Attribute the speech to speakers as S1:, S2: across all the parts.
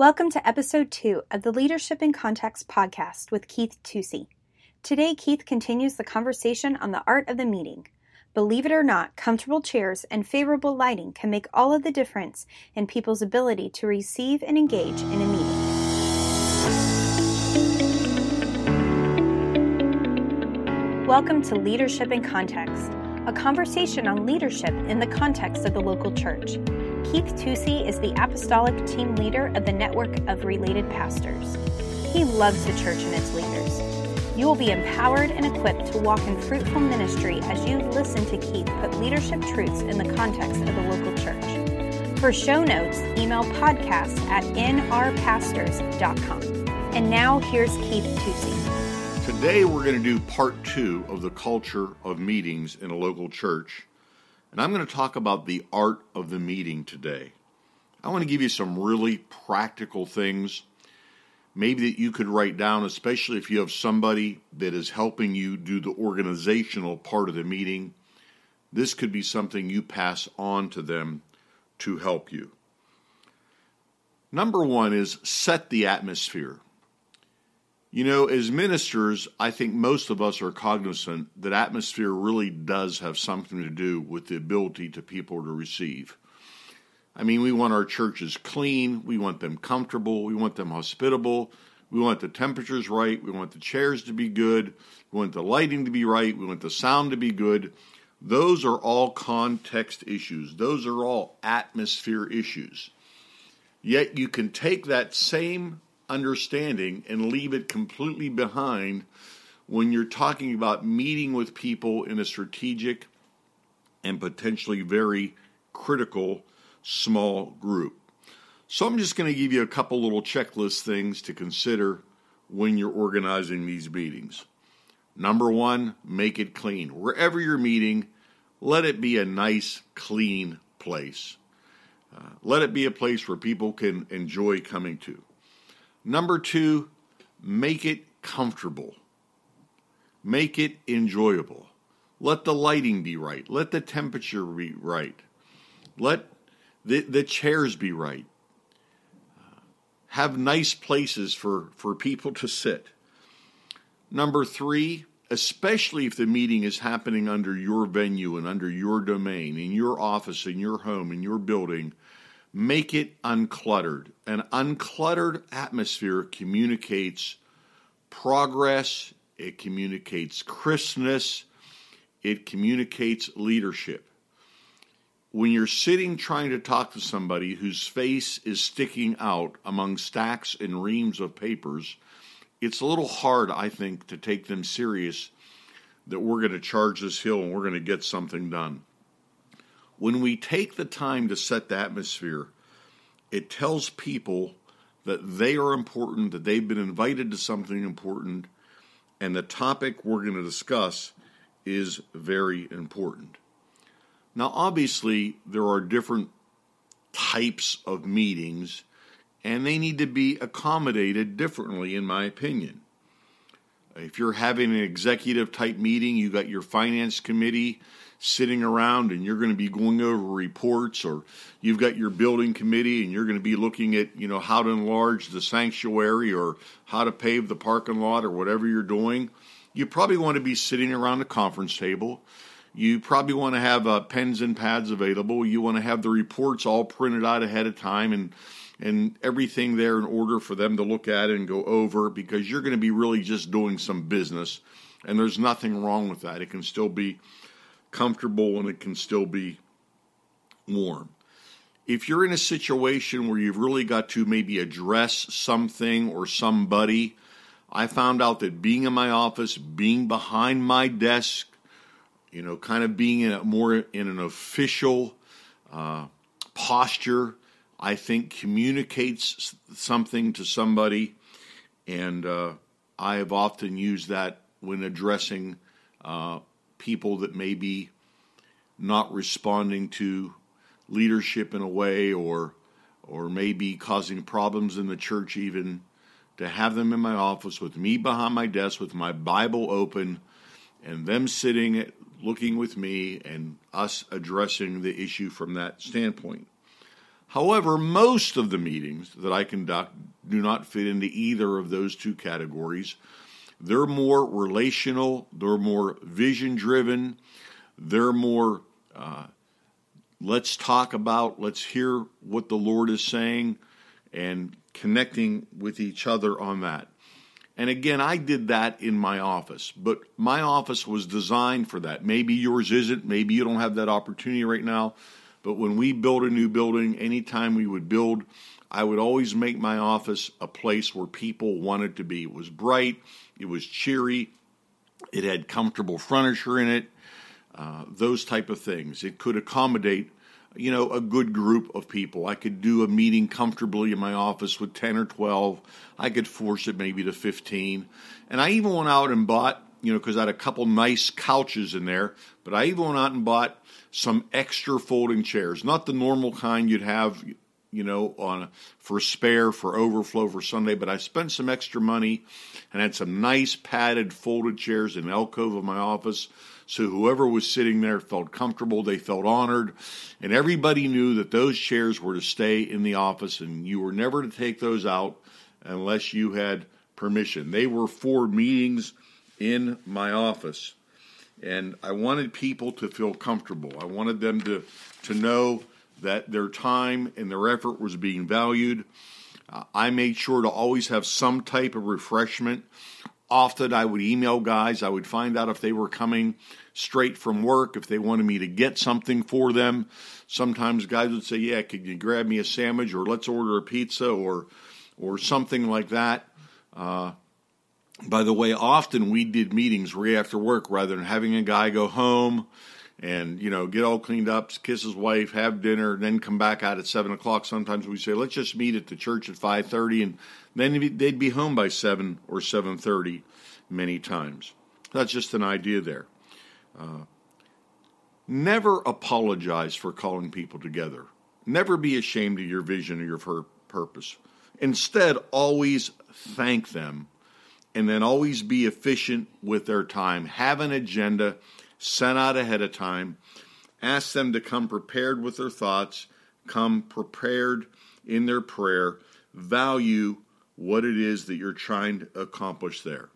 S1: Welcome to episode two of the Leadership in Context podcast with Keith Tusey. Today, Keith continues the conversation on the art of the meeting. Believe it or not, comfortable chairs and favorable lighting can make all of the difference in people's ability to receive and engage in a meeting. Welcome to Leadership in Context, a conversation on leadership in the context of the local church. Keith Tusey is the apostolic team leader of the network of related pastors. He loves the church and its leaders. You will be empowered and equipped to walk in fruitful ministry as you listen to Keith put leadership truths in the context of the local church. For show notes, email podcast at nrpastors.com. And now here's Keith Tusey.
S2: Today we're going to do part two of the culture of meetings in a local church. And I'm going to talk about the art of the meeting today. I want to give you some really practical things, maybe that you could write down, especially if you have somebody that is helping you do the organizational part of the meeting. This could be something you pass on to them to help you. Number one is set the atmosphere. You know, as ministers, I think most of us are cognizant that atmosphere really does have something to do with the ability to people to receive. I mean, we want our churches clean, we want them comfortable, we want them hospitable, we want the temperatures right, we want the chairs to be good, we want the lighting to be right, we want the sound to be good. Those are all context issues, those are all atmosphere issues. Yet you can take that same understanding and leave it completely behind when you're talking about meeting with people in a strategic and potentially very critical small group. So I'm just going to give you a couple little checklist things to consider when you're organizing these meetings. Number one, make it clean. Wherever you're meeting, let it be a nice, clean place. Uh, let it be a place where people can enjoy coming to. Number two, make it comfortable. Make it enjoyable. Let the lighting be right. Let the temperature be right. Let the, the chairs be right. have nice places for, for people to sit. Number three, especially if the meeting is happening under your venue and under your domain, in your office, in your home, in your building, make it uncluttered. An uncluttered atmosphere communicates progress, it communicates crispness, it communicates leadership. When you're sitting trying to talk to somebody whose face is sticking out among stacks and reams of papers, it's a little hard, I think, to take them serious that we're going to charge this hill and we're going to get something done. When we take the time to set the atmosphere, it tells people that they are important, that they've been invited to something important, and the topic we're going to discuss is very important. Now, obviously, there are different types of meetings, and they need to be accommodated differently, in my opinion. If you're having an executive type meeting, you got your finance committee sitting around and you're going to be going over reports or you've got your building committee and you're going to be looking at, you know, how to enlarge the sanctuary or how to pave the parking lot or whatever you're doing, you probably want to be sitting around a conference table. You probably want to have uh, pens and pads available. You want to have the reports all printed out ahead of time and and everything there in order for them to look at and go over because you're going to be really just doing some business and there's nothing wrong with that. It can still be comfortable and it can still be warm. If you're in a situation where you've really got to maybe address something or somebody, I found out that being in my office, being behind my desk, you know, kind of being in a, more in an official uh, posture, I think communicates something to somebody, and uh, I have often used that when addressing uh, people that may be not responding to leadership in a way or or maybe causing problems in the church even to have them in my office with me behind my desk with my bible open and them sitting looking with me and us addressing the issue from that standpoint However, most of the meetings that I conduct do not fit into either of those two categories. They're more relational, they're more vision driven, they're more uh, let's talk about, let's hear what the Lord is saying, and connecting with each other on that. And again, I did that in my office, but my office was designed for that. Maybe yours isn't, maybe you don't have that opportunity right now. But when we build a new building, anytime we would build, I would always make my office a place where people wanted to be. It was bright, it was cheery, it had comfortable furniture in it, uh, those type of things. It could accommodate, you know, a good group of people. I could do a meeting comfortably in my office with 10 or 12. I could force it maybe to 15. And I even went out and bought, you know, because I had a couple nice couches in there, but I even went out and bought some extra folding chairs, not the normal kind you'd have, you know, on for spare for overflow for Sunday, but I spent some extra money and had some nice padded folded chairs in the alcove of my office. So whoever was sitting there felt comfortable, they felt honored, and everybody knew that those chairs were to stay in the office and you were never to take those out unless you had permission. They were for meetings in my office and I wanted people to feel comfortable. I wanted them to to know that their time and their effort was being valued. Uh, I made sure to always have some type of refreshment. Often I would email guys. I would find out if they were coming straight from work, if they wanted me to get something for them. Sometimes guys would say, "Yeah, could you grab me a sandwich or let's order a pizza or or something like that." Uh, by the way, often we did meetings right after work rather than having a guy go home and you know get all cleaned up, kiss his wife, have dinner, and then come back out at seven o'clock. Sometimes we say let's just meet at the church at five thirty, and then they'd be home by seven or seven thirty. Many times, that's just an idea there. Uh, never apologize for calling people together. Never be ashamed of your vision or your purpose. Instead, always thank them and then always be efficient with their time. Have an agenda sent out ahead of time. Ask them to come prepared with their thoughts, come prepared in their prayer. Value what it is that you're trying to accomplish there.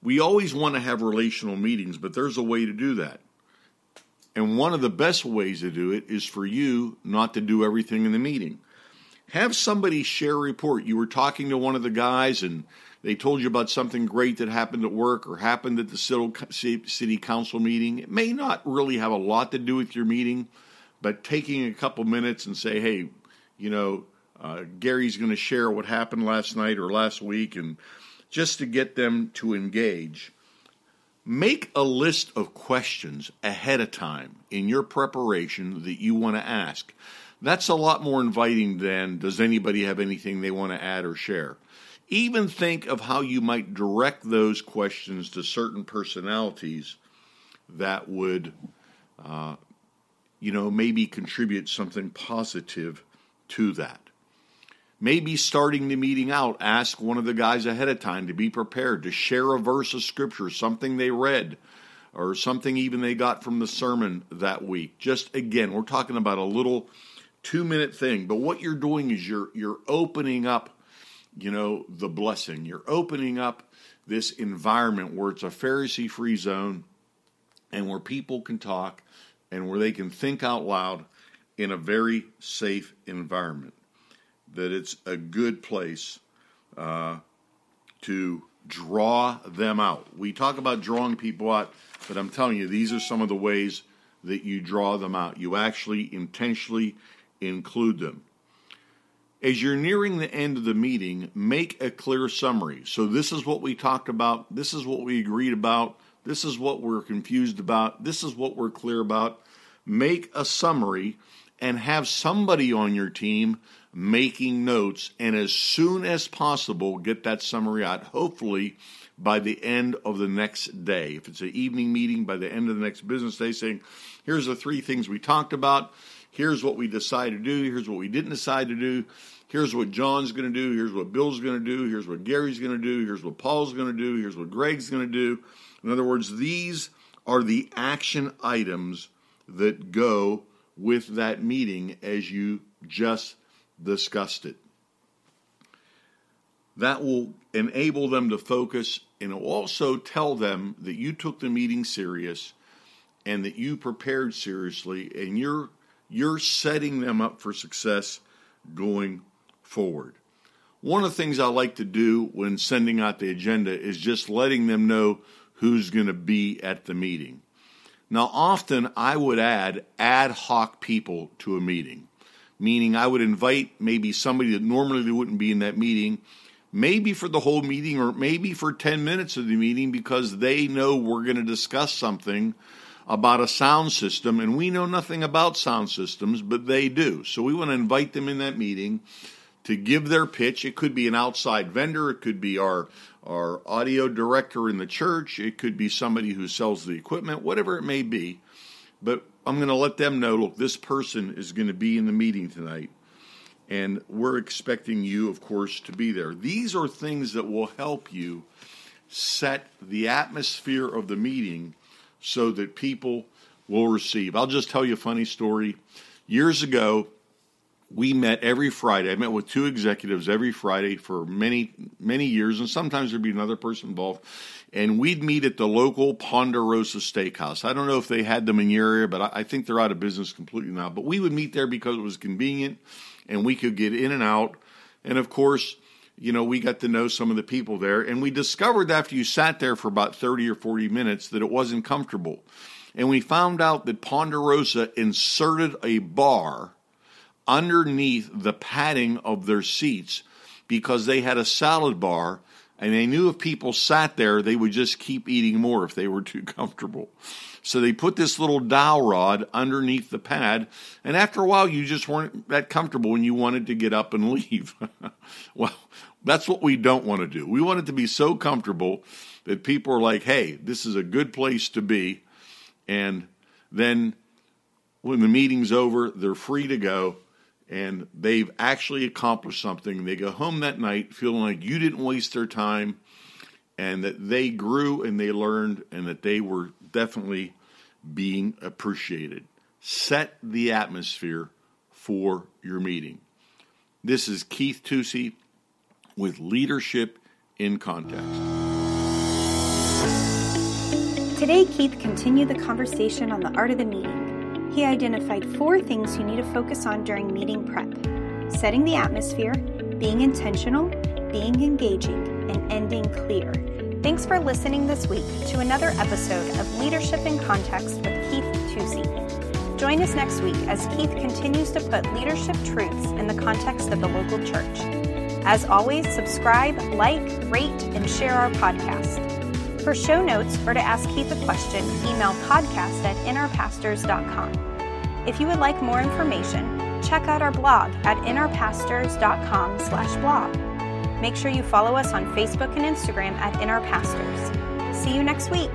S2: We always want to have relational meetings, but there's a way to do that. And one of the best ways to do it is for you not to do everything in the meeting. Have somebody share a report. You were talking to one of the guys and they told you about something great that happened at work or happened at the city council meeting. It may not really have a lot to do with your meeting, but taking a couple minutes and say, hey, you know, uh, Gary's going to share what happened last night or last week, and just to get them to engage. Make a list of questions ahead of time in your preparation that you want to ask. That's a lot more inviting than does anybody have anything they want to add or share. Even think of how you might direct those questions to certain personalities that would, uh, you know, maybe contribute something positive to that. Maybe starting the meeting out, ask one of the guys ahead of time to be prepared to share a verse of scripture, something they read, or something even they got from the sermon that week. Just again, we're talking about a little two minute thing, but what you're doing is you're you're opening up you know, the blessing. You're opening up this environment where it's a Pharisee free zone and where people can talk and where they can think out loud in a very safe environment. That it's a good place uh, to draw them out. We talk about drawing people out, but I'm telling you, these are some of the ways that you draw them out. You actually intentionally include them. As you're nearing the end of the meeting, make a clear summary. So, this is what we talked about. This is what we agreed about. This is what we're confused about. This is what we're clear about. Make a summary and have somebody on your team making notes. And as soon as possible, get that summary out, hopefully by the end of the next day. If it's an evening meeting, by the end of the next business day, saying, here's the three things we talked about here's what we decided to do, here's what we didn't decide to do, here's what John's going to do, here's what Bill's going to do, here's what Gary's going to do, here's what Paul's going to do, here's what Greg's going to do. In other words, these are the action items that go with that meeting as you just discussed it. That will enable them to focus and also tell them that you took the meeting serious and that you prepared seriously and you're you're setting them up for success going forward. One of the things I like to do when sending out the agenda is just letting them know who's going to be at the meeting. Now, often I would add ad hoc people to a meeting, meaning I would invite maybe somebody that normally they wouldn't be in that meeting, maybe for the whole meeting or maybe for 10 minutes of the meeting because they know we're going to discuss something about a sound system and we know nothing about sound systems, but they do. So we want to invite them in that meeting to give their pitch. It could be an outside vendor, it could be our our audio director in the church, it could be somebody who sells the equipment, whatever it may be. But I'm going to let them know look, this person is going to be in the meeting tonight. And we're expecting you, of course, to be there. These are things that will help you set the atmosphere of the meeting so that people will receive. I'll just tell you a funny story. Years ago, we met every Friday. I met with two executives every Friday for many, many years, and sometimes there'd be another person involved. And we'd meet at the local Ponderosa Steakhouse. I don't know if they had them in your area, but I think they're out of business completely now. But we would meet there because it was convenient and we could get in and out. And of course, you know, we got to know some of the people there. And we discovered after you sat there for about 30 or 40 minutes that it wasn't comfortable. And we found out that Ponderosa inserted a bar underneath the padding of their seats because they had a salad bar and they knew if people sat there, they would just keep eating more if they were too comfortable. So they put this little dowel rod underneath the pad, and after a while, you just weren't that comfortable and you wanted to get up and leave. well, that's what we don't want to do. We want it to be so comfortable that people are like, hey, this is a good place to be. And then when the meeting's over, they're free to go and they've actually accomplished something. They go home that night feeling like you didn't waste their time and that they grew and they learned and that they were definitely being appreciated. Set the atmosphere for your meeting. This is Keith Tusey with Leadership in Context.
S1: Today, Keith continued the conversation on the art of the meeting he identified four things you need to focus on during meeting prep setting the atmosphere, being intentional, being engaging, and ending clear. Thanks for listening this week to another episode of Leadership in Context with Keith Tusey. Join us next week as Keith continues to put leadership truths in the context of the local church. As always, subscribe, like, rate, and share our podcast. For show notes or to ask Keith a question, email podcast at nrpastors.com. If you would like more information, check out our blog at nrpastors.com slash blog. Make sure you follow us on Facebook and Instagram at nrpastors. See you next week.